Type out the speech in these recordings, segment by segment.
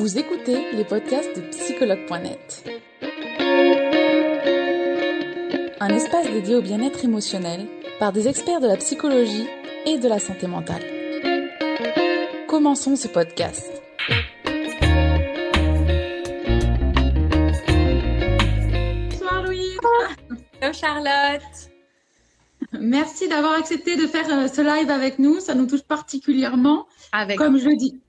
Vous écoutez les podcasts de psychologue.net. Un espace dédié au bien-être émotionnel par des experts de la psychologie et de la santé mentale. Commençons ce podcast. Bonsoir Louise. Hello Charlotte. Merci d'avoir accepté de faire euh, ce live avec nous. Ça nous touche particulièrement. Avec Comme je dis,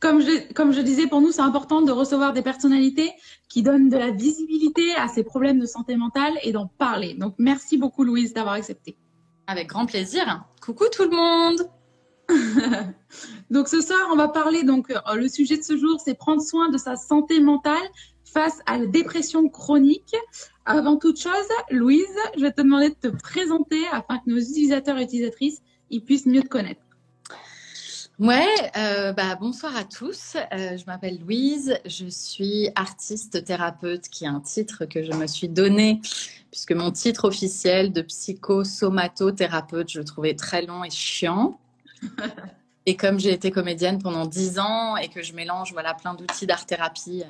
comme je, comme je disais, pour nous, c'est important de recevoir des personnalités qui donnent de la visibilité à ces problèmes de santé mentale et d'en parler. Donc, merci beaucoup Louise d'avoir accepté. avec grand plaisir. Coucou tout le monde. Donc ce soir, on va parler donc euh, le sujet de ce jour, c'est prendre soin de sa santé mentale face à la dépression chronique. Avant toute chose, Louise, je vais te demander de te présenter afin que nos utilisateurs et utilisatrices ils puissent mieux te connaître. Ouais, euh, bah, bonsoir à tous. Euh, je m'appelle Louise. Je suis artiste thérapeute, qui est un titre que je me suis donné puisque mon titre officiel de psychosomatothérapeute, je le trouvais très long et chiant. Et comme j'ai été comédienne pendant dix ans et que je mélange voilà plein d'outils d'art-thérapie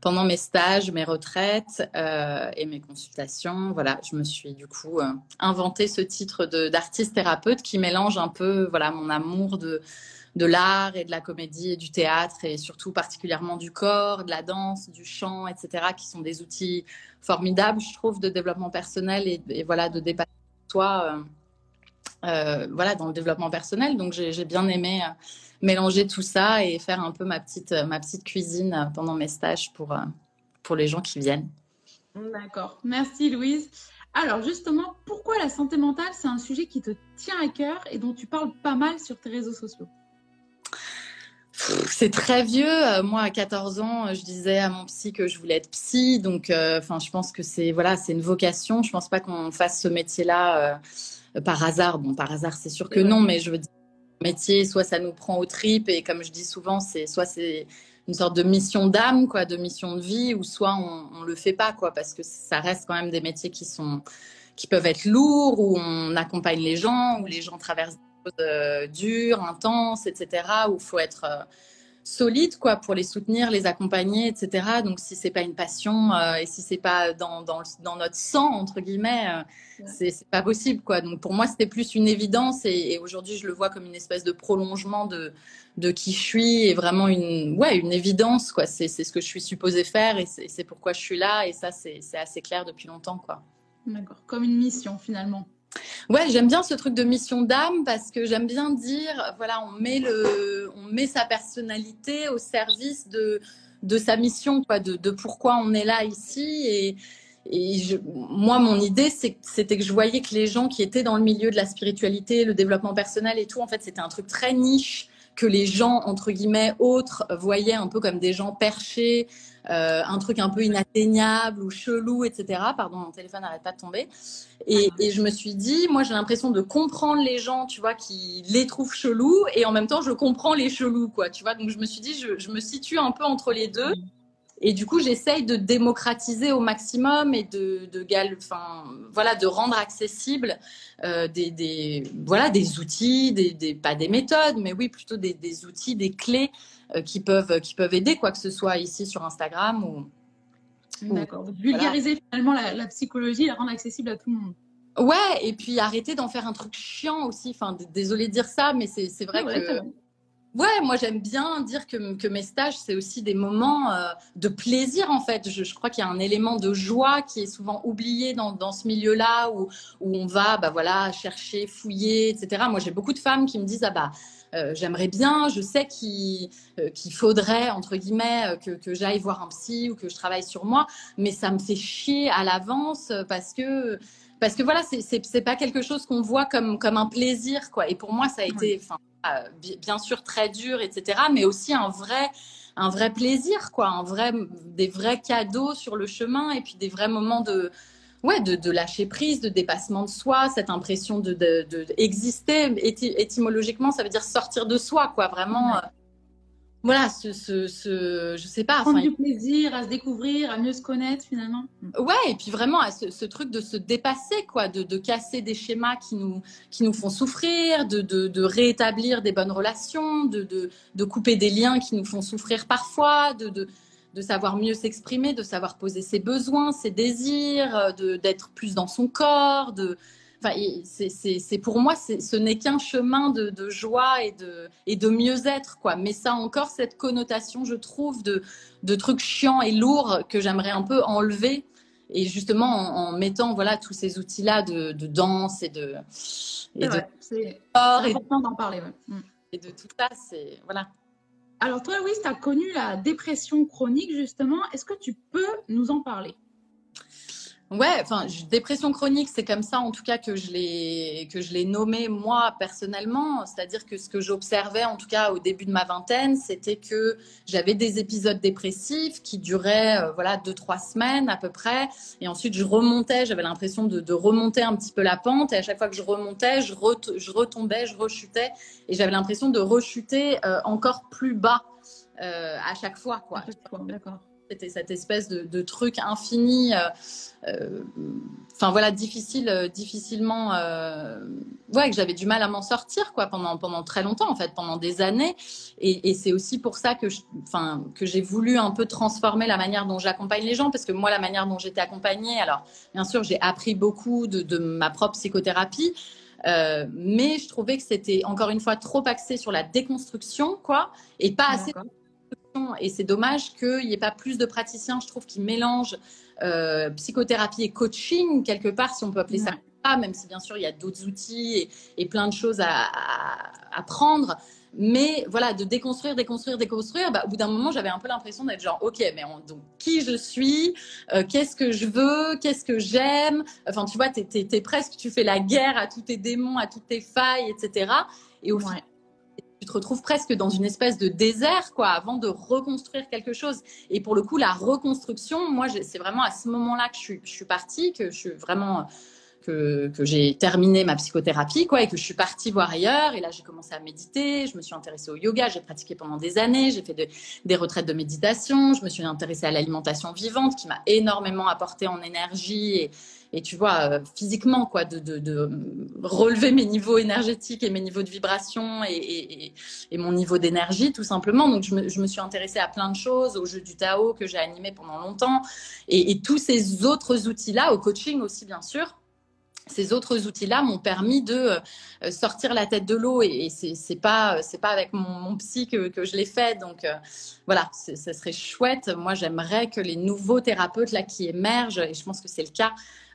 pendant mes stages, mes retraites euh, et mes consultations, voilà, je me suis du coup euh, inventé ce titre d'artiste thérapeute qui mélange un peu voilà mon amour de de l'art et de la comédie et du théâtre et surtout particulièrement du corps, de la danse, du chant, etc., qui sont des outils formidables, je trouve, de développement personnel et, voilà de dépasser soi, euh, voilà, dans le développement personnel. Donc j'ai bien aimé euh, mélanger tout ça et faire un peu ma petite euh, ma petite cuisine euh, pendant mes stages pour euh, pour les gens qui viennent. D'accord. Merci Louise. Alors justement, pourquoi la santé mentale, c'est un sujet qui te tient à cœur et dont tu parles pas mal sur tes réseaux sociaux? C'est très vieux. Euh, Moi, à 14 ans, je disais à mon psy que je voulais être psy. Donc, euh, enfin, je pense que c'est voilà, c'est une vocation. Je pense pas qu'on fasse ce métier-là euh, par hasard. Bon, par hasard, c'est sûr que non, mais je veux dire, métier, soit ça nous prend aux tripes et comme je dis souvent, c'est soit c'est une sorte de mission d'âme, quoi, de mission de vie, ou soit on, on le fait pas, quoi, parce que ça reste quand même des métiers qui sont qui peuvent être lourds, où on accompagne les gens, où les gens traversent choses euh, dures, intenses, etc., où il faut être euh, solide quoi pour les soutenir, les accompagner, etc. Donc si c'est pas une passion euh, et si c'est pas dans, dans, notre sang entre guillemets, euh, Ouais. c'est pas possible quoi. Donc pour moi c'était plus une évidence et, et aujourd'hui je le vois comme une espèce de prolongement de de qui je suis et vraiment une ouais une évidence quoi. C'est ce que je suis supposée faire et c'est pourquoi je suis là et ça c'est c'est assez clair depuis longtemps quoi. D'accord. Comme une mission finalement. Ouais, j'aime bien ce truc de mission d'âme parce que j'aime bien dire, voilà, on met le, on met sa personnalité au service de de sa mission, quoi, de, pourquoi on est là ici. Et, moi, mon idée, c'était que je voyais que les gens qui étaient dans le milieu de la spiritualité, le développement personnel et tout, en fait, c'était un truc très niche que les gens entre guillemets autres voyaient un peu comme des gens perchés, euh, un truc un peu inatteignable ou chelou, etc. Pardon, mon téléphone n'arrête pas de tomber. Et, et je me suis dit, moi j'ai l'impression de comprendre les gens, tu vois, qui les trouvent chelous, et en même temps je comprends les chelous, quoi, tu vois. Donc je me suis dit, je, je me situe un peu entre les deux. Et du coup, j'essaye de démocratiser au maximum et de, de enfin, voilà, de rendre accessible euh, des, des, voilà, des outils, des, des, pas des méthodes, mais oui, plutôt des, des outils, des clés qui peuvent, qui peuvent aider, quoi que ce soit ici sur Instagram ou, D'accord. Vulgariser finalement la, la psychologie la rendre accessible à tout le monde. Ouais, et puis arrêter d'en faire un truc chiant aussi. Enfin, désolé de dire ça, mais c'est c'est vrai Ouais, que. vrai. Ouais, moi j'aime bien dire que, que mes stages, c'est aussi des moments euh, de plaisir en fait. Je, je crois qu'il y a un élément de joie qui est souvent oublié dans, dans ce milieu-là où, où on va bah, voilà, chercher, fouiller, etc. Moi j'ai beaucoup de femmes qui me disent Ah bah. Euh, J'aimerais bien, je sais qu'il euh, faudrait, entre guillemets, euh, que, que j'aille voir un psy ou que je travaille sur moi, mais ça me fait chier à l'avance parce que parce que voilà, c'est- pas quelque chose qu'on voit comme comme un plaisir quoi. Et pour moi, ça a été, euh, bien sûr très dur, etc. Mais aussi un vrai un vrai plaisir quoi, un vrai des vrais cadeaux sur le chemin et puis des vrais moments de ouais de, de lâcher prise, de dépassement de soi, cette impression de de, de- d'exister. Éty- étymologiquement, ça veut dire sortir de soi quoi, vraiment. Ouais. euh, voilà, ce, ce, je sais pas. Prendre du plaisir à se découvrir, à mieux se connaître finalement. Ouais, et puis vraiment à ce, truc de se dépasser, quoi, de, casser des schémas qui nous, qui nous font souffrir, de, de, rétablir des bonnes relations, de, de, couper des liens qui nous font souffrir parfois, de, de, savoir mieux s'exprimer, de savoir poser ses besoins, ses désirs, d'être plus dans son corps, de Enfin, c'est pour moi, ce n'est qu'un chemin de, joie et de, et de mieux-être, quoi. Mais ça a encore cette connotation, je trouve, de, de trucs chiants et lourds que j'aimerais un peu enlever. Et justement, en, mettant voilà tous ces outils-là de, danse et de et c'est important d'en parler. Mm. Et de tout ça, c'est voilà. Alors toi, Louise, tu as connu la dépression chronique justement. Est-ce que tu peux nous en parler? Ouais, enfin, dépression chronique, c'est comme ça en tout cas que je l'ai que je l'ai nommé moi personnellement. C'est-à-dire que ce que j'observais en tout cas au début de ma vingtaine, c'était que j'avais des épisodes dépressifs qui duraient euh, voilà deux trois semaines à peu près, et ensuite je remontais. J'avais l'impression de, de, remonter un petit peu la pente, et à chaque fois que je remontais, je, je retombais, je rechutais, et j'avais l'impression de rechuter euh, encore plus bas euh, à chaque fois quoi. D'accord. C'était cette espèce de, truc infini, euh, euh, enfin voilà, difficile, euh, difficilement, ouais, que j'avais du mal à m'en sortir quoi pendant pendant très longtemps en fait, pendant des années. Et, c'est aussi pour ça que, enfin, que j'ai voulu un peu transformer la manière dont j'accompagne les gens, parce que moi, la manière dont j'étais accompagnée, alors bien sûr, j'ai appris beaucoup de, ma propre psychothérapie. mais je trouvais que c'était encore une fois trop axé sur la déconstruction, quoi, et pas assez et c'est dommage qu'il n'y ait pas plus de praticiens, je trouve, qui mélangent euh, psychothérapie et coaching, quelque part, si on peut appeler ça ça, même si bien sûr il y a d'autres outils et, plein de choses à, à, prendre. Mais voilà, de déconstruire, déconstruire, déconstruire, bah, au bout d'un moment, j'avais un peu l'impression d'être genre, ok, mais donc qui je suis, euh, qu'est-ce que je veux, qu'est-ce que j'aime? Enfin, tu vois, tu es, presque, tu fais la guerre à tous tes démons, à toutes tes failles, etc. Et au final, tu te retrouves presque dans une espèce de désert, quoi, avant de reconstruire quelque chose. Et pour le coup, la reconstruction, moi, c'est vraiment à ce moment-là que je suis, partie, que je suis vraiment que, j'ai terminé ma psychothérapie, quoi, et que je suis partie voir ailleurs. Et là, j'ai commencé à méditer. Je me suis intéressée au yoga. J'ai pratiqué pendant des années. J'ai fait des retraites de méditation. Je me suis intéressée à l'alimentation vivante, qui m'a énormément apporté en énergie et tu vois, euh, physiquement, quoi, de, de, relever mes niveaux énergétiques et mes niveaux de vibration et, mon niveau d'énergie, tout simplement. Donc, je me, je me, suis intéressée à plein de choses, au jeu du Tao que j'ai animé pendant longtemps, et, tous ces autres outils-là, au coaching aussi, bien sûr ces autres outils-là m'ont permis de euh, sortir la tête de l'eau. Et, c'est pas pas avec mon, psy que, que je l'ai fait. Donc euh, voilà ça serait chouette. Moi j'aimerais que les nouveaux thérapeutes là qui émergent et je pense que c'est le cas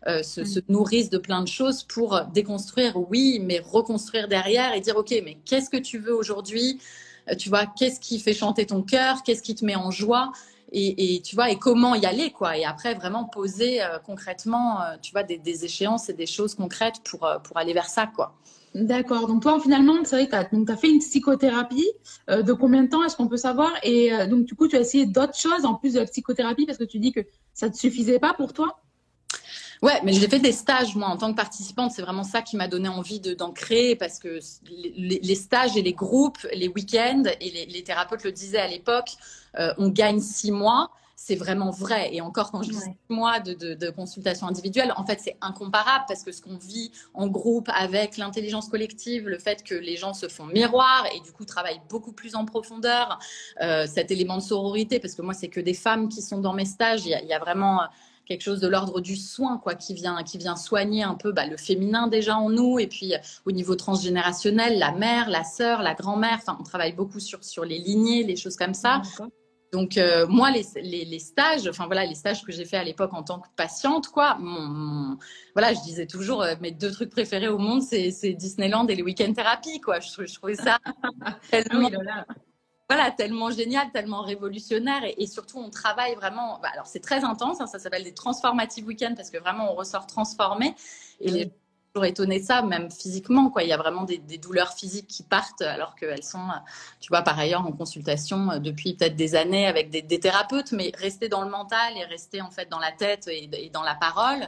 euh, se, se, nourrissent de plein de choses pour déconstruire, oui, mais reconstruire derrière et dire, OK, mais qu'est-ce que tu veux aujourd'hui? Euh, Tu vois, qu'est-ce qui fait chanter ton cœur? Qu'est-ce qui te met en joie? Et, et, tu vois, et comment y aller, quoi? Et après, vraiment poser euh, concrètement, tu vois, des, des, échéances et des choses concrètes pour, pour aller vers ça, quoi. D'accord. Donc toi, finalement, c'est vrai que tu as, fait une psychothérapie. de combien de temps est-ce qu'on peut savoir? Et donc, du coup, tu as essayé d'autres choses en plus de la psychothérapie parce que tu dis que ça ne te suffisait pas pour toi? Ouais, mais j'ai fait des stages, moi, en tant que participante. C'est vraiment ça qui m'a donné envie d'en créer parce que les, stages et les groupes, les week-ends, et les, thérapeutes le disaient à l'époque, euh, on gagne six mois. C'est vraiment vrai. Et encore, quand je dis six mois de, de, consultation individuelle, en fait, c'est incomparable parce que ce qu'on vit en groupe avec l'intelligence collective, le fait que les gens se font miroir et du coup travaillent beaucoup plus en profondeur, euh, cet élément de sororité, parce que moi, c'est que des femmes qui sont dans mes stages. Il y y a vraiment quelque chose de l'ordre du soin, quoi, qui vient, qui vient soigner un peu bah, le féminin déjà en nous, et puis euh, au niveau transgénérationnel, la mère, la sœur, la grand-mère. Enfin, on travaille beaucoup sur sur les lignées, les choses comme ça. Donc euh, moi, les, les, stages, enfin voilà, les stages que j'ai fait à l'époque en tant que patiente, quoi. Mon, voilà, je disais toujours euh, mes deux trucs préférés au monde, c'est Disneyland et les week-end thérapie, quoi. Je, je trouvais ça tellement, voilà, tellement génial, tellement révolutionnaire et, surtout on travaille vraiment. Bah, alors c'est très intense, hein, ça s'appelle des transformative week-ends parce que vraiment on ressort transformé et les gens toujours étonnés de ça, même physiquement quoi. Il y a vraiment des, douleurs physiques qui partent alors qu'elles sont, tu vois, par ailleurs en consultation euh, depuis peut-être des années avec des, thérapeutes, mais rester dans le mental et rester en fait dans la tête et, dans la parole,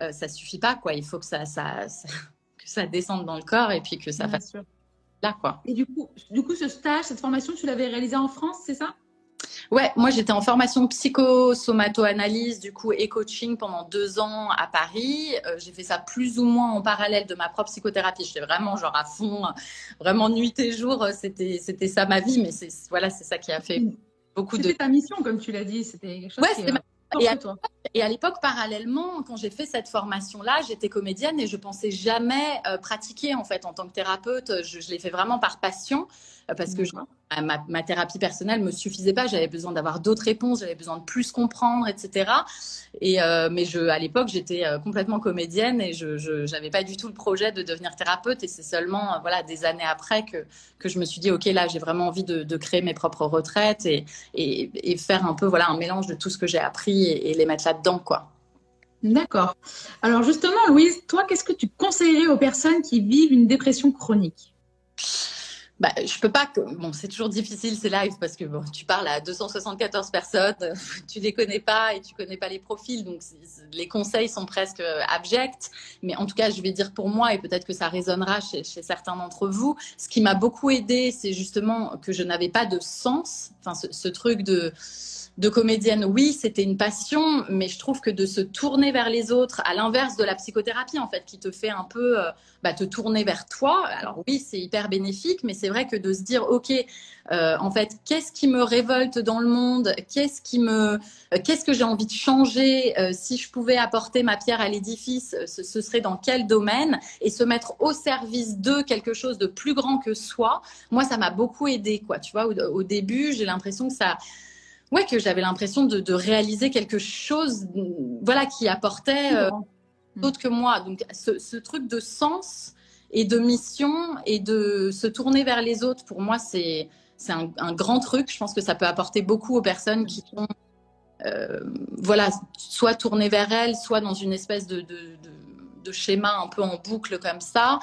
euh, ça suffit pas quoi. Il faut que ça, ça, que ça descende dans le corps et puis que ça fasse là, quoi. Et du coup, du coup, ce stage, cette formation, tu l'avais réalisée en France, c'est ça? Ouais, moi j'étais en formation psychosomato-analyse, du coup, et coaching pendant deux ans à Paris. Euh, j'ai fait ça plus ou moins en parallèle de ma propre psychothérapie. J'étais vraiment genre à fond, vraiment nuit et jour. C'était, c'était ça ma vie, mais c'est, voilà, c'est ça qui a fait beaucoup de. C'était ta mission, comme tu l'as dit. C'était quelque chose ouais, qui, ma... Et à, et à l'époque, parallèlement, quand j'ai fait cette formation-là, j'étais comédienne et je pensais jamais euh, pratiquer en fait en tant que thérapeute. Je, je l'ai fait vraiment par passion euh, parce que je, ma, thérapie personnelle me suffisait pas. J'avais besoin d'avoir d'autres réponses, j'avais besoin de plus comprendre, etc. Et euh, mais je, à l'époque, j'étais euh, complètement comédienne et je n'avais pas du tout le projet de devenir thérapeute. Et c'est seulement voilà des années après que que je me suis dit ok là j'ai vraiment envie de, créer mes propres retraites et, et, faire un peu voilà un mélange de tout ce que j'ai appris et, et les mettre là-dedans quoi. D'accord. Alors justement, Louise, toi, qu'est-ce que tu conseillerais aux personnes qui vivent une dépression chronique? Bah, je peux pas. Bon, c'est toujours difficile ces lives parce que bon, tu parles à 274 personnes, tu les connais pas et tu connais pas les profils, donc les conseils sont presque abjects. Mais en tout cas, je vais dire pour moi et peut-être que ça résonnera chez, certains d'entre vous. Ce qui m'a beaucoup aidé, c'est justement que je n'avais pas de sens. Enfin, ce, truc de de comédienne, oui, c'était une passion, mais je trouve que de se tourner vers les autres, à l'inverse de la psychothérapie, en fait, qui te fait un peu euh, bah, te tourner vers toi. Alors oui, c'est hyper bénéfique, mais c'est vrai que de se dire, ok, euh, en fait, qu'est-ce qui me révolte dans le monde? Qu'est-ce qui me, euh, qu'est-ce que j'ai envie de changer? Euh, Si je pouvais apporter ma pierre à l'édifice, ce, ce, serait dans quel domaine? Et se mettre au service de quelque chose de plus grand que soi. Moi, ça m'a beaucoup aidé, quoi. Tu vois, au, au début, j'ai l'impression que ça ouais, que j'avais l'impression de, de, réaliser quelque chose, voilà, qui apportait euh, d'autres que moi. Donc, ce, ce, truc de sens et de mission et de se tourner vers les autres, pour moi, c'est un, un, grand truc. Je pense que ça peut apporter beaucoup aux personnes qui sont, euh, voilà, soit tournées vers elles, soit dans une espèce de, de, schéma un peu en boucle comme ça.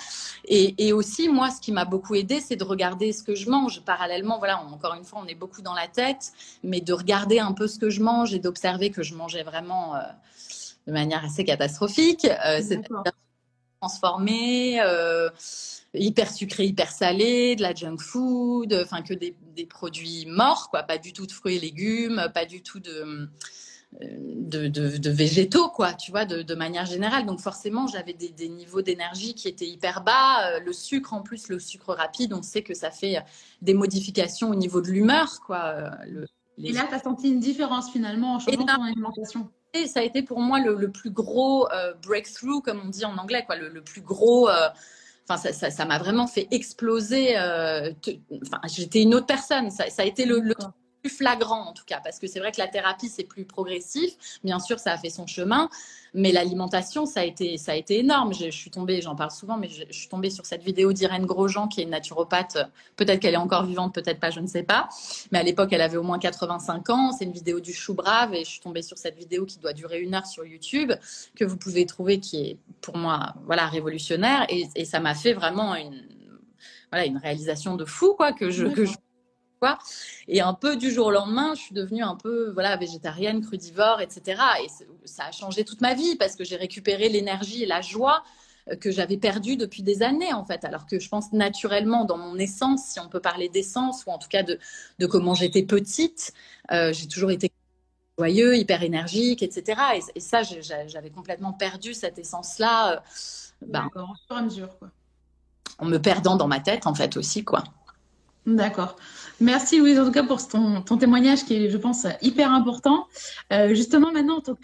Et, aussi, moi, ce qui m'a beaucoup aidé, c'est de regarder ce que je mange. Parallèlement, voilà, encore une fois, on est beaucoup dans la tête, mais de regarder un peu ce que je mange et d'observer que je mangeais vraiment euh, de manière assez catastrophique. Euh, transformé. Euh, hyper sucré, hyper salé, de la junk food, enfin que des, produits morts, quoi, pas du tout de fruits et légumes, pas du tout de de, de, végétaux, quoi, tu vois, de, manière générale. Donc forcément, j'avais des, niveaux d'énergie qui étaient hyper bas. Euh, le sucre, en plus, le sucre rapide, on sait que ça fait des modifications au niveau de l'humeur, quoi. Euh. Et là, tu as senti une différence finalement en changeant ton alimentation ça a été pour moi le, le plus gros euh, breakthrough, comme on dit en anglais, quoi, le, le plus gros. Euh, enfin, ça, m'a vraiment fait exploser. Euh, enfin, j'étais une autre personne. Ça, ça a été le, le plus flagrant en tout cas, parce que c'est vrai que la thérapie c'est plus progressif. Bien sûr, ça a fait son chemin, mais l'alimentation ça a été ça a été énorme. Je, je suis tombée, j'en parle souvent, mais je, je, suis tombée sur cette vidéo d'Irène Grosjean qui est une naturopathe. Peut-être qu'elle est encore vivante, peut-être pas, je ne sais pas. Mais à l'époque, elle avait au moins 85 ans. C'est une vidéo du chou brave et je suis tombée sur cette vidéo qui doit durer une heure sur YouTube que vous pouvez trouver, qui est pour moi voilà révolutionnaire et, et ça m'a fait vraiment une voilà une réalisation de fou quoi que je que je quoi. Et un peu du jour au lendemain, je suis devenue un peu voilà végétarienne, crudivore, etc. Et ça a changé toute ma vie parce que j'ai récupéré l'énergie et la joie euh, que j'avais perdue depuis des années en fait. Alors que je pense naturellement dans mon essence, si on peut parler d'essence ou en tout cas de, de comment j'étais petite, euh, j'ai toujours été joyeux, hyper énergique, etc. Et, et ça, j'avais complètement perdu cette essence-là. Euh, ben, au fur et à mesure, quoi. En me perdant dans ma tête, en fait, aussi, quoi. D'accord. Merci Louise en tout cas pour ton, ton, témoignage qui est, je pense, hyper important. Euh, justement, maintenant, en tant que...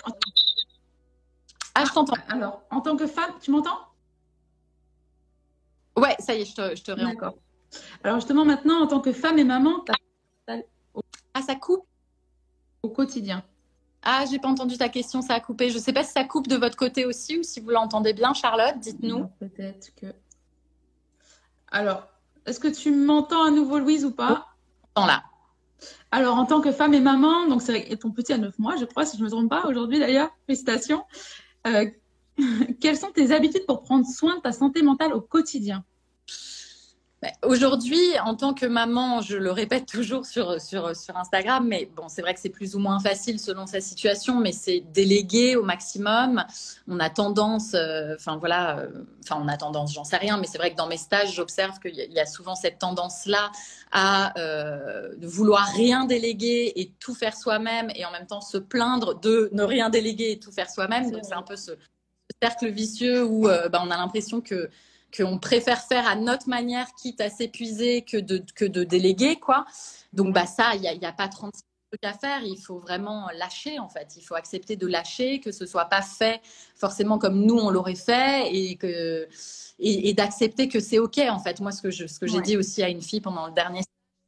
Ah, je t'entends. Alors, en tant que femme, tu m'entends? Ouais, ça y est, je te, je te D'accord. Alors justement, maintenant, en tant que femme et maman, ah, ça coupe? au quotidien. Ah, j'ai pas entendu ta question, ça a coupé. Je sais pas si ça coupe de votre côté aussi ou si vous l'entendez bien, Charlotte. Dites-nous. Peut-être que. Alors, est-ce que tu m'entends à nouveau, Louise, ou pas? Oh, là. Alors, en tant que femme et maman, donc c'est ton petit à 9 mois, je crois, si je ne me trompe pas, aujourd'hui d'ailleurs, félicitations. Euh, quelles sont tes habitudes pour prendre soin de ta santé mentale au quotidien? Aujourd'hui, en tant que maman, je le répète toujours sur, sur, sur Instagram, mais bon, c'est vrai que c'est plus ou moins facile selon sa situation, mais c'est déléguer au maximum. On a tendance, euh, enfin voilà, euh, enfin on a tendance, j'en sais rien, mais c'est vrai que dans mes stages, j'observe qu'il y a souvent cette tendance-là à euh, vouloir rien déléguer et tout faire soi-même et en même temps se plaindre de ne rien déléguer et tout faire soi-même. Donc c'est un peu ce, cercle vicieux où bah, on a l'impression que qu'on préfère faire à notre manière, quitte à s'épuiser, que de, que de déléguer, quoi. Donc, bah, ça, il n'y a, y a, pas 36 trucs à faire. Il faut vraiment lâcher, en fait. Il faut accepter de lâcher, que ce soit pas fait forcément comme nous, on l'aurait fait, et que et, d'accepter que c'est OK, en fait. Moi, ce que, je, ce que j'ai dit aussi à une fille pendant le dernier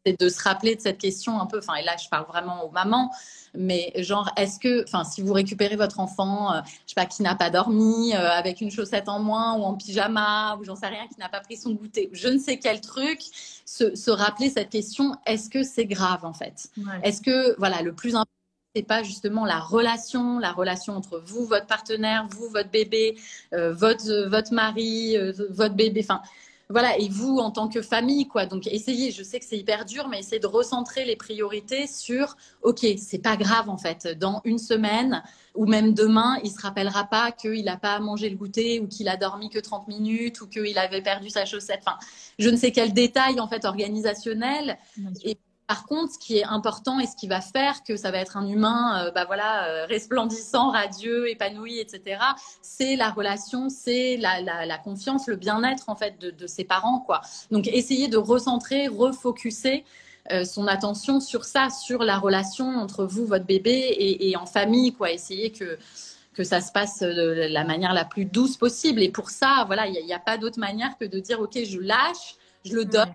c'est de se rappeler de cette question un peu, enfin, et là, je parle vraiment aux mamans, mais genre, est-ce que, enfin, si vous récupérez votre enfant, euh, je sais pas, qui n'a pas dormi, euh, avec une chaussette en moins ou en pyjama, ou j'en sais rien, qui n'a pas pris son goûter, je ne sais quel truc, se, rappeler cette question, est-ce que c'est grave en fait? Est-ce que, voilà, le plus important, c'est pas justement la relation, la relation entre vous, votre partenaire, vous, votre bébé, euh, votre, votre mari, votre bébé, enfin, voilà, et vous en tant que famille, quoi. Donc, essayez, je sais que c'est hyper dur, mais essayez de recentrer les priorités sur, OK, c'est pas grave, en fait. Dans une semaine ou même demain, il se rappellera pas qu'il n'a pas mangé le goûter ou qu'il a dormi que 30 minutes ou qu'il avait perdu sa chaussette. Enfin, je ne sais quel détail, en fait, organisationnel. Et par contre, ce qui est important et ce qui va faire que ça va être un humain, euh, bah voilà, euh, resplendissant, radieux, épanoui, etc. C'est la relation, c'est la, confiance, le bien-être en fait de, ses parents, quoi. Donc, essayer de recentrer, refocuser euh, son attention sur ça, sur la relation entre vous, votre bébé et, en famille, quoi. Essayer que ça se passe de la manière la plus douce possible. Et pour ça, voilà, il n'y a, pas d'autre manière que de dire, ok, je lâche, je le donne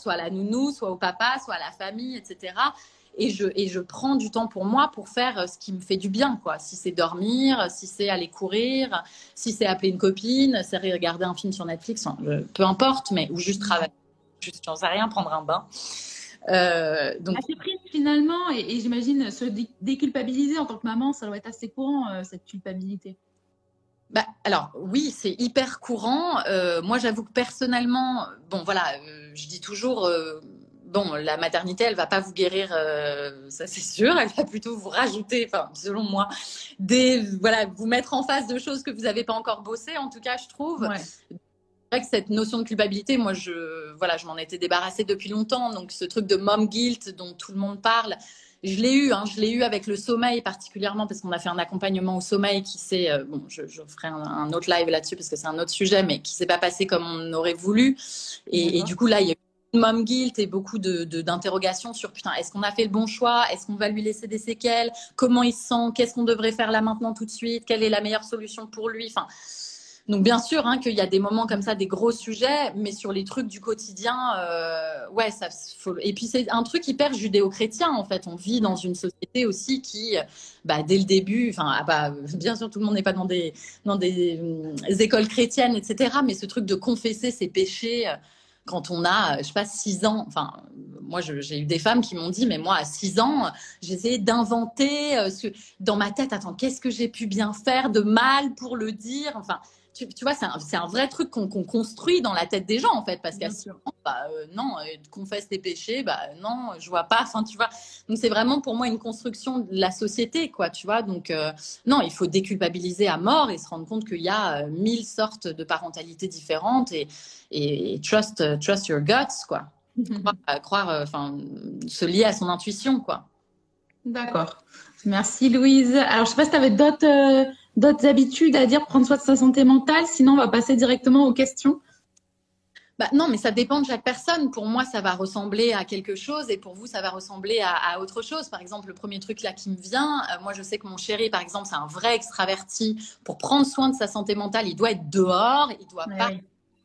soit à la nounou, soit au papa, soit à la famille, etc. Et je, et je prends du temps pour moi pour faire euh, ce qui me fait du bien, quoi. Si c'est dormir, si c'est aller courir, si c'est appeler une copine, c'est regarder un film sur Netflix, peu importe, mais ou juste travailler, juste, j'en sais rien, prendre un bain. Euh, donc... Prise finalement, et, j'imagine se déculpabiliser en tant que maman, ça doit être assez courant, euh, cette culpabilité. Bah, alors oui, c'est hyper courant. Euh, moi, j'avoue que personnellement, bon voilà, euh, je dis toujours, euh, bon, la maternité, elle va pas vous guérir, ça c'est sûr. Elle va plutôt vous rajouter, enfin, selon moi, des, voilà, vous mettre en face de choses que vous n'avez pas encore bossé. En tout cas, je trouve. Ouais. C'est vrai que cette notion de culpabilité, moi, je, voilà, je m'en étais débarrassée depuis longtemps. Donc, ce truc de mom guilt dont tout le monde parle, je l'ai eu, hein, je l'ai eu avec le sommeil particulièrement parce qu'on a fait un accompagnement au sommeil qui s'est, euh, bon, je, ferai un, autre live là-dessus parce que c'est un autre sujet, mais qui s'est pas passé comme on aurait voulu. Et, du coup là, il y a eu mom guilt et beaucoup de, d'interrogations sur putain, est-ce qu'on a fait le bon choix? Est-ce qu'on va lui laisser des séquelles? Comment il se sent? Qu'est-ce qu'on devrait faire là maintenant tout de suite? Quelle est la meilleure solution pour lui? Enfin, donc bien sûr hein, qu'il y a des moments comme ça, des gros sujets, mais sur les trucs du quotidien, euh, ouais, ça faut... Et puis c'est un truc hyper judéo-chrétien en fait. On vit dans une société aussi qui, bah, dès le début, enfin, ah bah, bien sûr tout le monde n'est pas dans des dans des, euh, écoles chrétiennes, etc. Mais ce truc de confesser ses péchés. Euh, quand on a, je sais pas, 6 ans, enfin, moi j'ai eu des femmes qui m'ont dit, mais moi à 6 ans, j'essayais d'inventer ce, dans ma tête, attends, qu'est-ce que j'ai pu bien faire de mal pour le dire Enfin, tu, vois, c'est un, vrai truc qu'on construit dans la tête des gens, en fait, parce qu'à ce bah, euh, non, euh, confesse tes péchés, bah non, je vois pas, enfin, tu vois. Donc, c'est vraiment pour moi une construction de la société, quoi, tu vois. Donc, euh, non, il faut déculpabiliser à mort et se rendre compte qu'il y a mille sortes de parentalité différentes et, et, trust, trust your guts, quoi. croire, enfin, se lier à son intuition, quoi. D'accord. Merci Louise. Alors, je sais pas si tu avais d'autres d'autres habitudes à dire prendre soin de sa santé mentale Sinon, on va passer directement aux questions. Bah, non, mais ça dépend de chaque personne. Pour moi, ça va ressembler à quelque chose et pour vous, ça va ressembler à, autre chose. Par exemple, le premier truc là qui me vient, euh, moi, je sais que mon chéri, par exemple, c'est un vrai extraverti. Pour prendre soin de sa santé mentale, il doit être dehors, il doit pas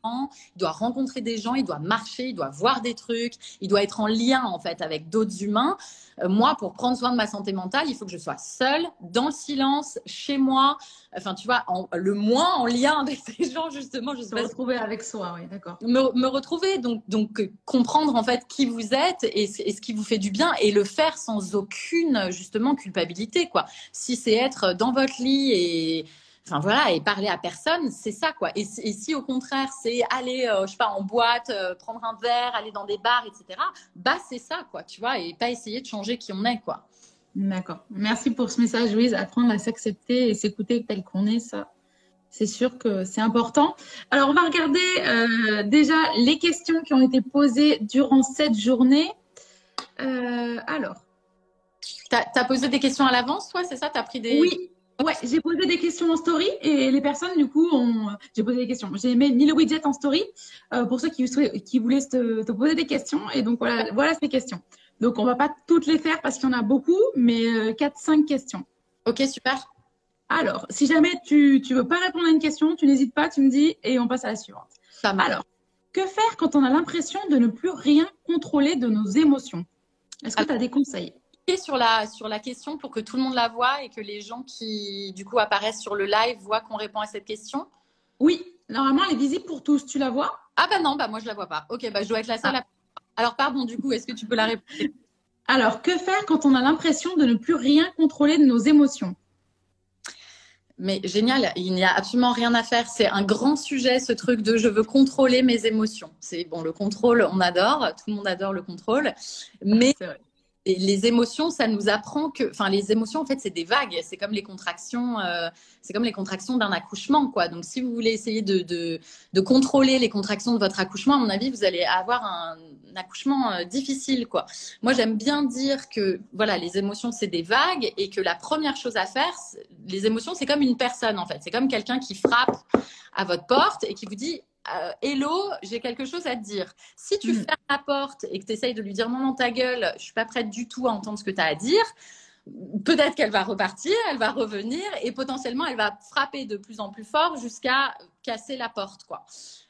il doit rencontrer des gens, il doit marcher, il doit voir des trucs, il doit être en lien en fait avec d'autres humains. Euh, moi, pour prendre soin de ma santé mentale, il faut que je sois seule, dans le silence, chez moi. Enfin, tu vois, le moins en lien avec ces gens justement. Je se retrouver avec soi, oui, d'accord. Me, retrouver, donc, donc euh, comprendre en fait qui vous êtes et, et, ce qui vous fait du bien et le faire sans aucune justement culpabilité, quoi. Si c'est être dans votre lit et Enfin voilà, et parler à personne, c'est ça quoi. Et, si au contraire c'est aller, euh, je sais pas, en boîte, euh, prendre un verre, aller dans des bars, etc. Bah c'est ça quoi, tu vois, et pas essayer de changer qui on est quoi. D'accord. Merci pour ce message, Louise. Apprendre à s'accepter et s'écouter tel qu'on est, ça, c'est sûr que c'est important. Alors, on va regarder euh, déjà les questions qui ont été posées durant cette journée. alors. Tu as, posé des questions à l'avance, toi, c'est ça? Tu as pris des. Oui, Ouais, j'ai posé des questions en story et les personnes, du coup, ont... j'ai posé des questions. J'ai mis le widget en story euh, pour ceux qui, qui voulaient te, poser des questions. Et donc, voilà, voilà ces questions. Donc, on va pas toutes les faire parce qu'il y en a beaucoup, mais 4-5 euh, questions. Ok, super. Alors, si jamais tu ne veux pas répondre à une question, tu n'hésites pas, tu me dis et on passe à la suivante. Alors, que faire quand on a l'impression de ne plus rien contrôler de nos émotions? Est-ce que tu as des conseils? Sur la, sur la question pour que tout le monde la voit et que les gens qui, du coup, apparaissent sur le live voient qu'on répond à cette question? Oui, normalement, elle est visible pour tous. Tu la vois? Ah, bah non, bah moi, je la vois pas. Ok, bah je dois être la seule. Ah. Alors, pardon, du coup, est-ce que tu peux la répondre? Alors, que faire quand on a l'impression de ne plus rien contrôler de nos émotions? Mais génial, il n'y a absolument rien à faire. C'est un grand sujet, ce truc de je veux contrôler mes émotions. C'est bon, le contrôle, on adore, tout le monde adore le contrôle, mais et les émotions, ça nous apprend que, enfin, les émotions, en fait, c'est des vagues. C'est comme les contractions, euh, c'est comme les contractions d'un accouchement, quoi. Donc, si vous voulez essayer de, de, de, contrôler les contractions de votre accouchement, à mon avis, vous allez avoir un, accouchement euh, difficile, quoi. Moi, j'aime bien dire que, voilà, les émotions, c'est des vagues et que la première chose à faire, les émotions, c'est comme une personne, en fait. C'est comme quelqu'un qui frappe à votre porte et qui vous dit euh, Hello, j'ai quelque chose à te dire. Si tu hmm. fermes la porte et que tu essayes de lui dire non, non, ta gueule, je suis pas prête du tout à entendre ce que tu as à dire, peut-être qu'elle va repartir, elle va revenir et potentiellement elle va frapper de plus en plus fort jusqu'à casser la porte, quoi.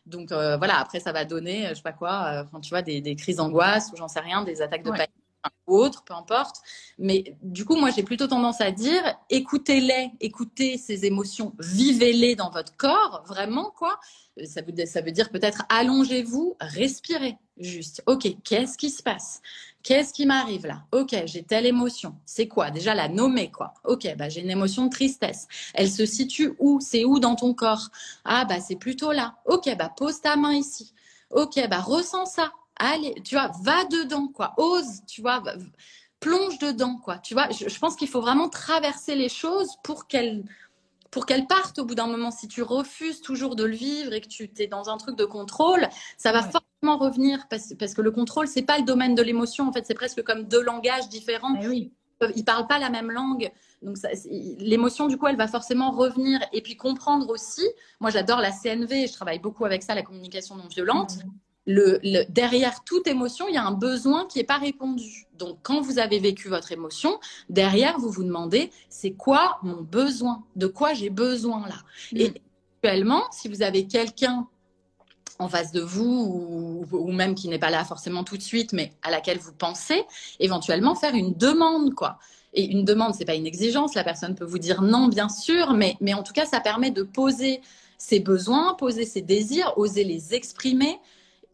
Donc euh, voilà, après ça va donner, je sais pas quoi, euh, tu vois, des, des crises d'angoisse ou j'en sais rien, des attaques de panique ou autre, peu importe. Mais du coup, moi, j'ai plutôt tendance à dire, écoutez-les, écoutez ces émotions, vivez-les dans votre corps, vraiment, quoi. Ça veut, ça veut dire peut-être allongez-vous, respirez juste. Ok, qu'est-ce qui se passe? Qu'est-ce qui m'arrive là? Ok, j'ai telle émotion. C'est quoi? Déjà la nommer, quoi. Ok, bah, j'ai une émotion de tristesse. Elle se situe où? C'est où dans ton corps? Ah, bah c'est plutôt là. Ok, bah pose ta main ici. Ok, bah ressens ça allez, tu vois, va dedans, quoi. Ose, tu vois, plonge dedans, quoi. Tu vois, je, pense qu'il faut vraiment traverser les choses pour qu'elles pour qu'elles partent au bout d'un moment. Si tu refuses toujours de le vivre et que tu es dans un truc de contrôle, ça va forcément revenir parce, parce, que le contrôle, c'est pas le domaine de l'émotion. En fait, c'est presque comme deux langages différents. Eh oui. Ils parlent pas la même langue. Donc, l'émotion, du coup, elle va forcément revenir. Et puis, comprendre aussi. Moi, j'adore la CNV. Je travaille beaucoup avec ça, la communication non violente le, derrière toute émotion, il y a un besoin qui n'est pas répondu. Donc, quand vous avez vécu votre émotion, derrière, vous vous demandez, c'est quoi mon besoin? De quoi j'ai besoin là? Mm. Et actuellement, si vous avez quelqu'un en face de vous ou, même qui n'est pas là forcément tout de suite, mais à laquelle vous pensez, éventuellement faire une demande, quoi. Et une demande, c'est pas une exigence. La personne peut vous dire non, bien sûr, mais, mais en tout cas, ça permet de poser ses besoins, poser ses désirs, oser les exprimer,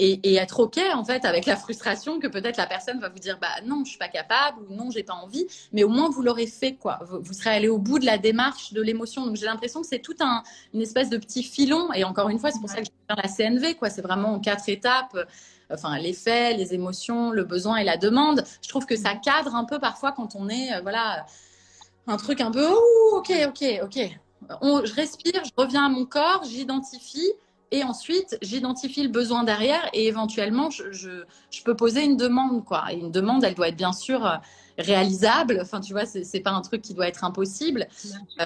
et, être ok en fait avec la frustration que peut-être la personne va vous dire bah non je suis pas capable ou non j'ai pas envie. Mais au moins vous l'aurez fait quoi. Vous, serez allé au bout de la démarche de l'émotion. Donc j'ai l'impression que c'est tout un une espèce de petit filon. Et encore une fois c'est pour ça que je la CNV quoi. C'est vraiment en quatre étapes enfin les faits les émotions le besoin et la demande. Je trouve que ça cadre un peu parfois quand on est euh, voilà un truc un peu ok ok ok. Je respire je reviens à mon corps j'identifie et ensuite, j'identifie le besoin derrière et éventuellement, je, je, peux poser une demande. Quoi. Et une demande, elle doit être bien sûr euh, réalisable. Enfin, tu vois, c'est n'est pas un truc qui doit être impossible. Euh,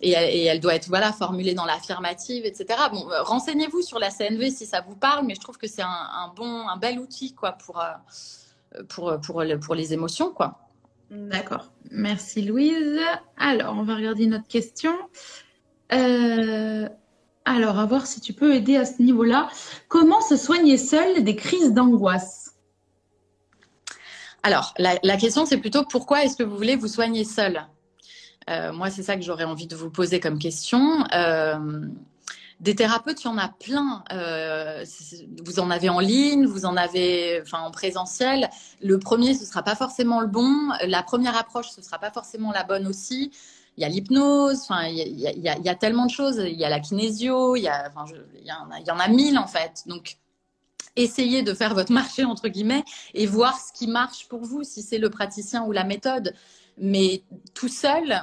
et, et, elle doit être voilà, formulée dans l'affirmative, etc. Bon, euh, renseignez-vous sur la CNV si ça vous parle, mais je trouve que c'est un, un, bon, un bel outil quoi, pour, pour, pour, pour les émotions. quoi. D'accord. Merci Louise. Alors, on va regarder une autre question. Euh, alors, à voir si tu peux aider à ce niveau-là. Comment se soigner seul des crises d'angoisse? Alors, la, question, c'est plutôt pourquoi est-ce que vous voulez vous soigner seul euh, Moi, c'est ça que j'aurais envie de vous poser comme question. Euh, des thérapeutes, il y en a plein. Euh, vous en avez en ligne, vous en avez en présentiel. Le premier, ce ne sera pas forcément le bon. La première approche, ce ne sera pas forcément la bonne aussi il y a l'hypnose, enfin, il y a, tellement de choses. Il y a la kinésio, il y, a, enfin, y en a, il y en a mille en fait. Donc, essayez de faire votre marché entre guillemets et voir ce qui marche pour vous, si c'est le praticien ou la méthode. Mais tout seul,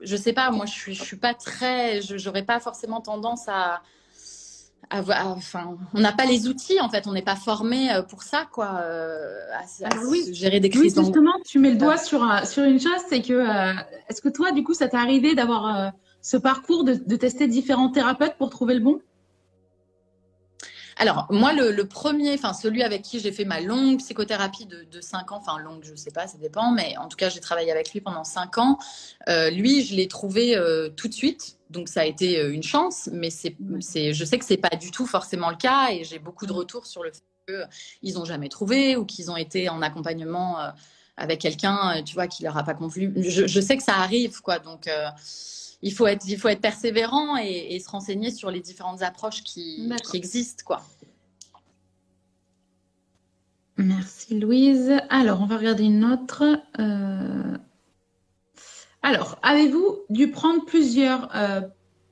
je sais pas, moi je suis, je suis pas très, je n'aurais pas forcément tendance à, enfin, on n'a pas les outils en fait, on n'est pas formé euh, pour ça quoi, euh, à, oui. gérer des crises. Oui, justement, tu mets le doigt sur sur une chose, c'est que euh, est-ce que toi du coup ça t'est arrivé d'avoir ce parcours de, de, tester différents thérapeutes pour trouver le bon? Alors, moi, le, premier, enfin, celui avec qui j'ai fait ma longue psychothérapie de, de 5 ans, enfin, longue, je ne sais pas, ça dépend, mais en tout cas, j'ai travaillé avec lui pendant 5 ans. Euh, lui, je l'ai trouvé euh, tout de suite. Donc, ça a été euh, une chance, mais c'est, c'est, je sais que ce n'est pas du tout forcément le cas et j'ai beaucoup de retours sur le fait qu'ils n'ont jamais trouvé ou qu'ils ont été en accompagnement avec quelqu'un, tu vois, qui leur a pas convenu. Je, sais que ça arrive, quoi. Donc, il faut être, il faut être persévérant et, se renseigner sur les différentes approches qui, existent, quoi. Merci Louise. Alors, on va regarder une autre. Euh, alors, avez-vous dû prendre plusieurs, euh,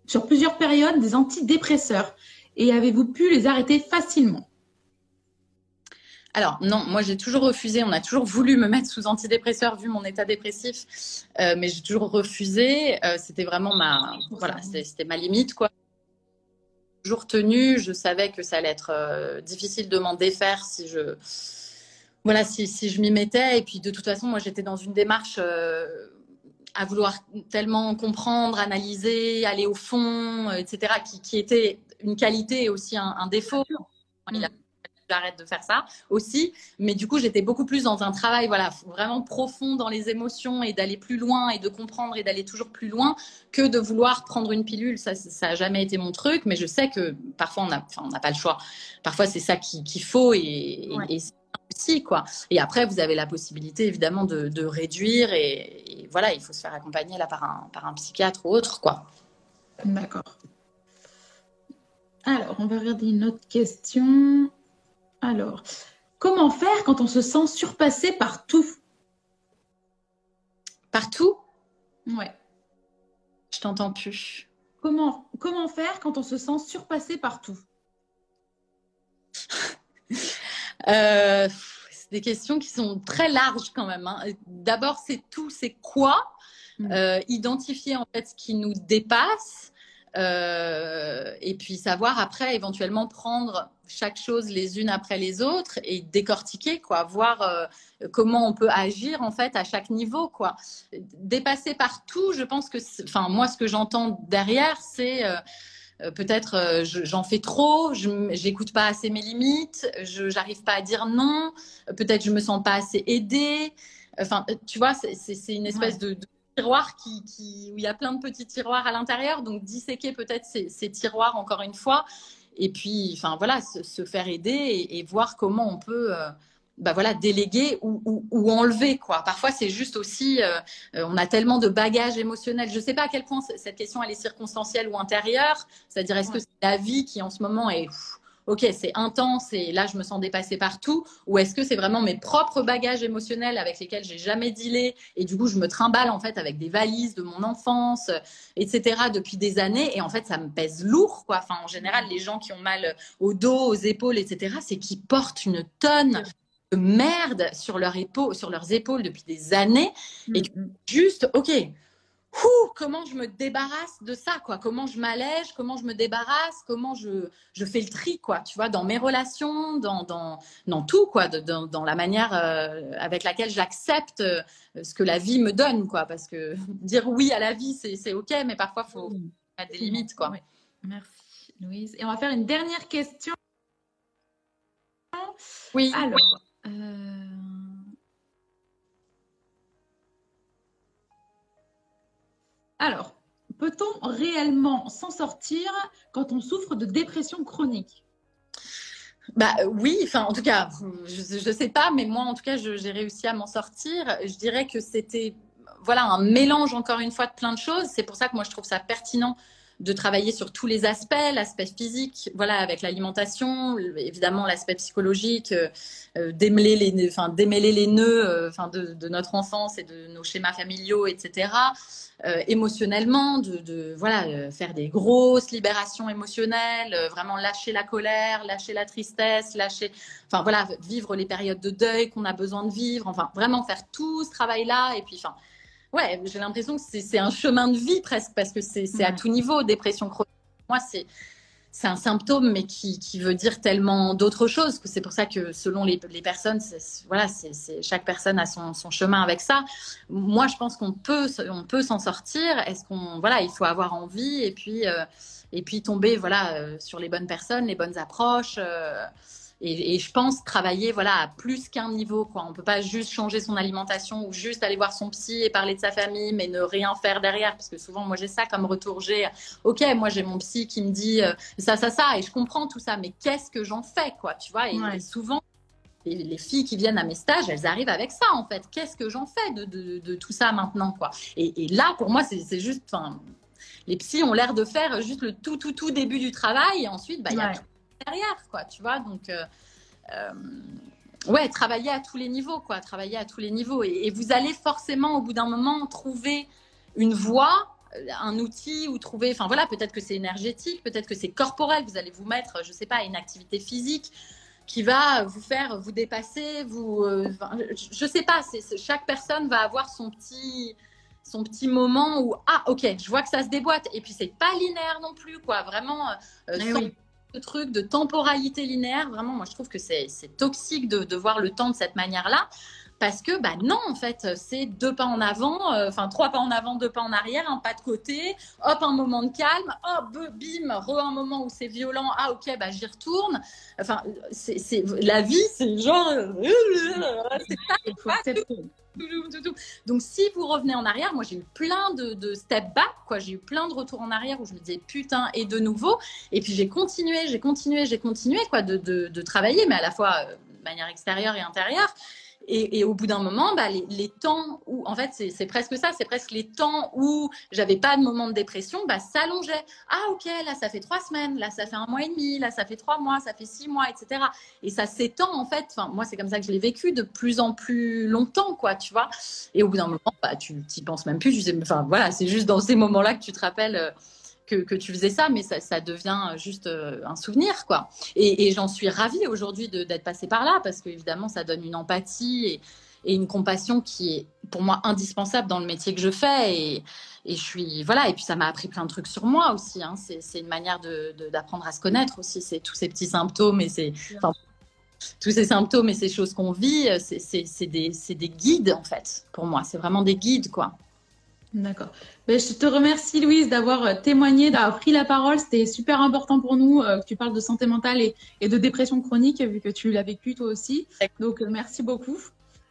sur plusieurs périodes des antidépresseurs et avez-vous pu les arrêter facilement? Alors non, moi j'ai toujours refusé. On a toujours voulu me mettre sous antidépresseur vu mon état dépressif, euh, mais j'ai toujours refusé. Euh, c'était vraiment ma, voilà, c'était ma limite quoi. Toujours tenu. Je savais que ça allait être euh, difficile de m'en défaire si je, voilà, si, si je m'y mettais. Et puis de toute façon, moi j'étais dans une démarche à vouloir tellement comprendre, analyser, aller au fond, etc., qui, qui était une qualité et aussi un, un défaut j'arrête de faire ça aussi. Mais du coup, j'étais beaucoup plus dans un travail, voilà, vraiment profond dans les émotions et d'aller plus loin et de comprendre et d'aller toujours plus loin que de vouloir prendre une pilule. Ça, ça n'a jamais été mon truc, mais je sais que parfois on n'a n'a pas le choix. Parfois, c'est ça qu'il faut et, aussi, quoi. Et après, vous avez la possibilité, évidemment, de, réduire et, voilà, il faut se faire accompagner là par un, par un psychiatre ou autre, quoi. D'accord. Alors, on va regarder une autre question. Alors, comment faire quand on se sent surpassé par tout? Par tout? Ouais. Je t'entends plus. Comment, comment faire quand on se sent surpassé par tout? Euh, C'est des questions qui sont très larges quand même. Hein. D'abord, c'est tout, c'est quoi? Mm. euh, Identifier en fait ce qui nous dépasse. Euh, et puis savoir après éventuellement prendre chaque chose les unes après les autres et décortiquer quoi. Voir euh, comment on peut agir en fait à chaque niveau quoi. Dépasser partout je pense que enfin moi ce que j'entends derrière c'est euh, peut-être j'en fais trop, j'écoute pas assez mes limites, je j'arrive pas à dire non, peut-être je me sens pas assez aidée. Enfin, tu vois, c'est une espèce de, tiroir qui, qui, où il y a plein de petits tiroirs à l'intérieur. Donc, disséquer peut-être ces, ces, tiroirs encore une fois. Et puis, enfin, voilà, se, faire aider et, voir comment on peut. Euh, bah voilà, déléguer ou, ou, ou, enlever quoi. Parfois c'est juste aussi, euh, euh, on a tellement de bagages émotionnels. Je ne sais pas à quel point cette question elle est circonstancielle ou intérieure. C'est-à-dire est-ce que c'est la vie qui en ce moment est ok, c'est intense et là, je me sens dépassée partout Ou est-ce que c'est vraiment mes propres bagages émotionnels avec lesquels j'ai jamais dealé et du coup, je me trimballe en fait avec des valises de mon enfance, etc. depuis des années et en fait, ça me pèse lourd, quoi. Enfin, en général, les gens qui ont mal au dos, aux épaules, etc., c'est qu'ils portent une tonne de merde sur, leur épaule, sur leurs épaules depuis des années et mm-hmm. juste, ok, comment je me débarrasse de ça, quoi? Comment je m'allège, comment je me débarrasse, comment je, je fais le tri, quoi? Tu vois, dans mes relations, dans, dans, dans tout, quoi. dans, dans, la manière euh, avec laquelle j'accepte euh, ce que la vie me donne, quoi. Parce que dire oui à la vie, c'est OK, mais parfois, il faut mettre des limites, quoi. Merci, Louise. Et on va faire une dernière question. Oui. Alors, euh, Alors, peut-on réellement s'en sortir quand on souffre de dépression chronique? Bah oui, enfin en tout cas, je ne sais pas, mais moi en tout cas, j'ai réussi à m'en sortir. Je dirais que c'était voilà un mélange encore une fois de plein de choses. C'est pour ça que moi je trouve ça pertinent de travailler sur tous les aspects, l'aspect physique, voilà, avec l'alimentation, évidemment l'aspect psychologique, euh, euh, démêler les, enfin démêler les nœuds, euh, de, notre enfance et de nos schémas familiaux, etc. émotionnellement, de, de voilà, faire des grosses libérations émotionnelles, vraiment lâcher la colère, lâcher la tristesse, lâcher, enfin voilà, vivre les périodes de deuil qu'on a besoin de vivre, enfin vraiment faire tout ce travail-là et puis ouais, j'ai l'impression que c'est un chemin de vie presque parce que c'est à tout niveau. Dépression chronique, moi, c'est c'est un symptôme, mais qui, qui veut dire tellement d'autres choses. C'est pour ça que selon les, les personnes, voilà, c'est chaque personne a son, son, chemin avec ça. Moi, je pense qu'on peut, on peut s'en sortir. Est-ce qu'on, voilà, il faut avoir envie et puis, euh, et puis tomber, voilà, euh, sur les bonnes personnes, les bonnes approches. Euh, et, je pense travailler voilà à plus qu'un niveau quoi. On peut pas juste changer son alimentation ou juste aller voir son psy et parler de sa famille, mais ne rien faire derrière parce que souvent moi j'ai ça comme retour. J'ai ok moi j'ai mon psy qui me dit euh, ça ça ça et je comprends tout ça, mais qu'est-ce que j'en fais quoi Tu vois? Et, souvent les, filles qui viennent à mes stages, elles arrivent avec ça en fait. Qu'est-ce que j'en fais de, de, de, tout ça maintenant quoi? Et, et, là pour moi c'est juste les psys ont l'air de faire juste le tout tout tout début du travail et ensuite bah il y a derrière, quoi, tu vois. Donc, euh, euh, ouais, travailler à tous les niveaux, quoi, travailler à tous les niveaux. Et, vous allez forcément, au bout d'un moment, trouver une voie, euh, un outil ou trouver, enfin voilà, peut-être que c'est énergétique, peut-être que c'est corporel. Vous allez vous mettre, je sais pas, une activité physique qui va vous faire vous dépasser, vous, je, sais pas, c'est, chaque personne va avoir son petit, son petit moment où ah ok, je vois que ça se déboîte et puis c'est pas linéaire non plus quoi, vraiment. Truc de temporalité linéaire, vraiment, moi je trouve que c'est toxique de, voir le temps de cette manière-là. Parce que, bah non, en fait, c'est deux pas en avant, euh, enfin trois pas en avant, deux pas en arrière, un pas de côté, hop, un moment de calme, hop, bim, re un moment où c'est violent, ah ok, bah j'y retourne. Enfin, c'est la vie, c'est genre. Donc, si vous revenez en arrière, moi j'ai eu plein de, step back, quoi. J'ai eu plein de retours en arrière où je me disais putain et de nouveau. Et puis j'ai continué, j'ai continué, j'ai continué, quoi, de, de, travailler, mais à la fois euh, de manière extérieure et intérieure. Et, au bout d'un moment, bah, les, temps où, en fait, c'est presque ça, c'est presque les temps où j'avais pas de moment de dépression, bah, s'allongeaient. Ah, ok, là, ça fait trois semaines, là, ça fait un mois et demi, là, ça fait trois mois, ça fait six mois, etc. Et ça s'étend, en fait. Enfin, moi, c'est comme ça que je l'ai vécu de plus en plus longtemps, quoi, tu vois. Et au bout d'un moment, bah, tu t'y penses même plus. Tu sais, enfin, voilà, c'est juste dans ces moments-là que tu te rappelles. Euh, que, tu faisais ça, mais ça, devient juste euh, un souvenir, quoi. Et, j'en suis ravie aujourd'hui d'être passée par là, parce qu'évidemment, ça donne une empathie et, une compassion qui est pour moi indispensable dans le métier que je fais. Et, je suis, voilà, et puis ça m'a appris plein de trucs sur moi aussi. Hein. C'est une manière d'apprendre à se connaître aussi. C'est tous ces petits symptômes et c'est. tous ces symptômes et ces choses qu'on vit, c'est des, des guides en fait, pour moi. C'est vraiment des guides, quoi. D'accord. Ben, je te remercie, Louise, d'avoir euh, témoigné, d'avoir pris la parole. C'était super important pour nous euh, que tu parles de santé mentale et, de dépression chronique, vu que tu l'as vécu toi aussi. Donc, euh, merci beaucoup.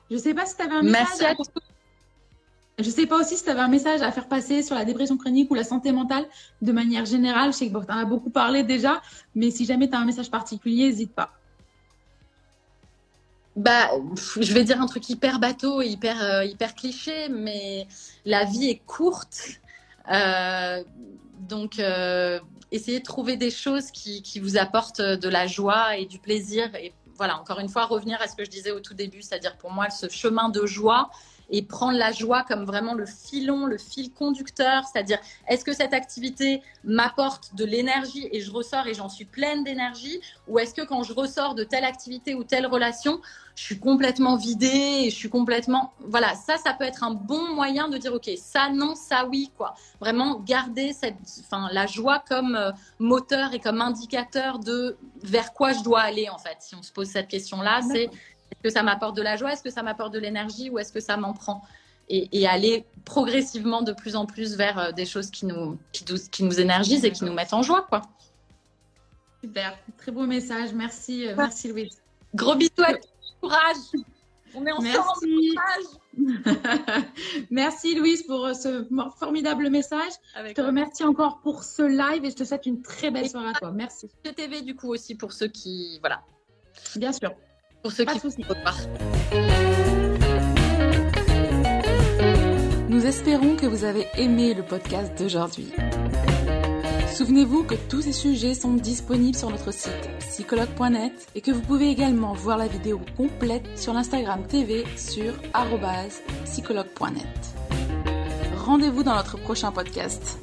Je ne sais pas si tu avais un message. Merci à Je ne sais pas aussi si tu avais un message à faire passer sur la dépression chronique ou la santé mentale de manière générale. Je sais que tu en as beaucoup parlé déjà, mais si jamais tu as un message particulier, n'hésite pas bah, je vais dire un truc hyper bateau, hyper, euh, hyper cliché, mais la vie est courte. Euh, donc, euh, essayez de trouver des choses qui, qui, vous apportent de la joie et du plaisir. Et voilà, encore une fois, revenir à ce que je disais au tout début, c'est-à-dire pour moi, ce chemin de joie, et prendre la joie comme vraiment le filon, le fil conducteur, c'est-à-dire est-ce que cette activité m'apporte de l'énergie et je ressors et j'en suis pleine d'énergie ou est-ce que quand je ressors de telle activité ou telle relation, je suis complètement vidée et je suis complètement voilà, ça ça peut être un bon moyen de dire OK, ça non, ça oui quoi. Vraiment garder cette enfin la joie comme euh, moteur et comme indicateur de vers quoi je dois aller en fait. Si on se pose cette question-là, c'est est-ce que ça m'apporte de la joie? Est-ce que ça m'apporte de l'énergie? Ou est-ce que ça m'en prend? Et, aller progressivement de plus en plus vers euh, des choses qui nous, qui, nous énergisent et qui nous mettent en joie. Quoi. Super, très beau message. Merci, euh, merci Louise. Gros bisous à courage. On est ensemble. Merci. Merci Louise pour euh, ce formidable message. je te remercie encore pour ce live et je te souhaite une très belle soirée à toi. Merci. TV du coup aussi pour ceux qui voilà. Bien sûr pour ceux qui souci. Nous espérons que vous avez aimé le podcast d'aujourd'hui. Souvenez-vous que tous ces sujets sont disponibles sur notre site psychologue.net et que vous pouvez également voir la vidéo complète sur l'Instagram TV sur psychologue.net. Rendez-vous dans notre prochain podcast.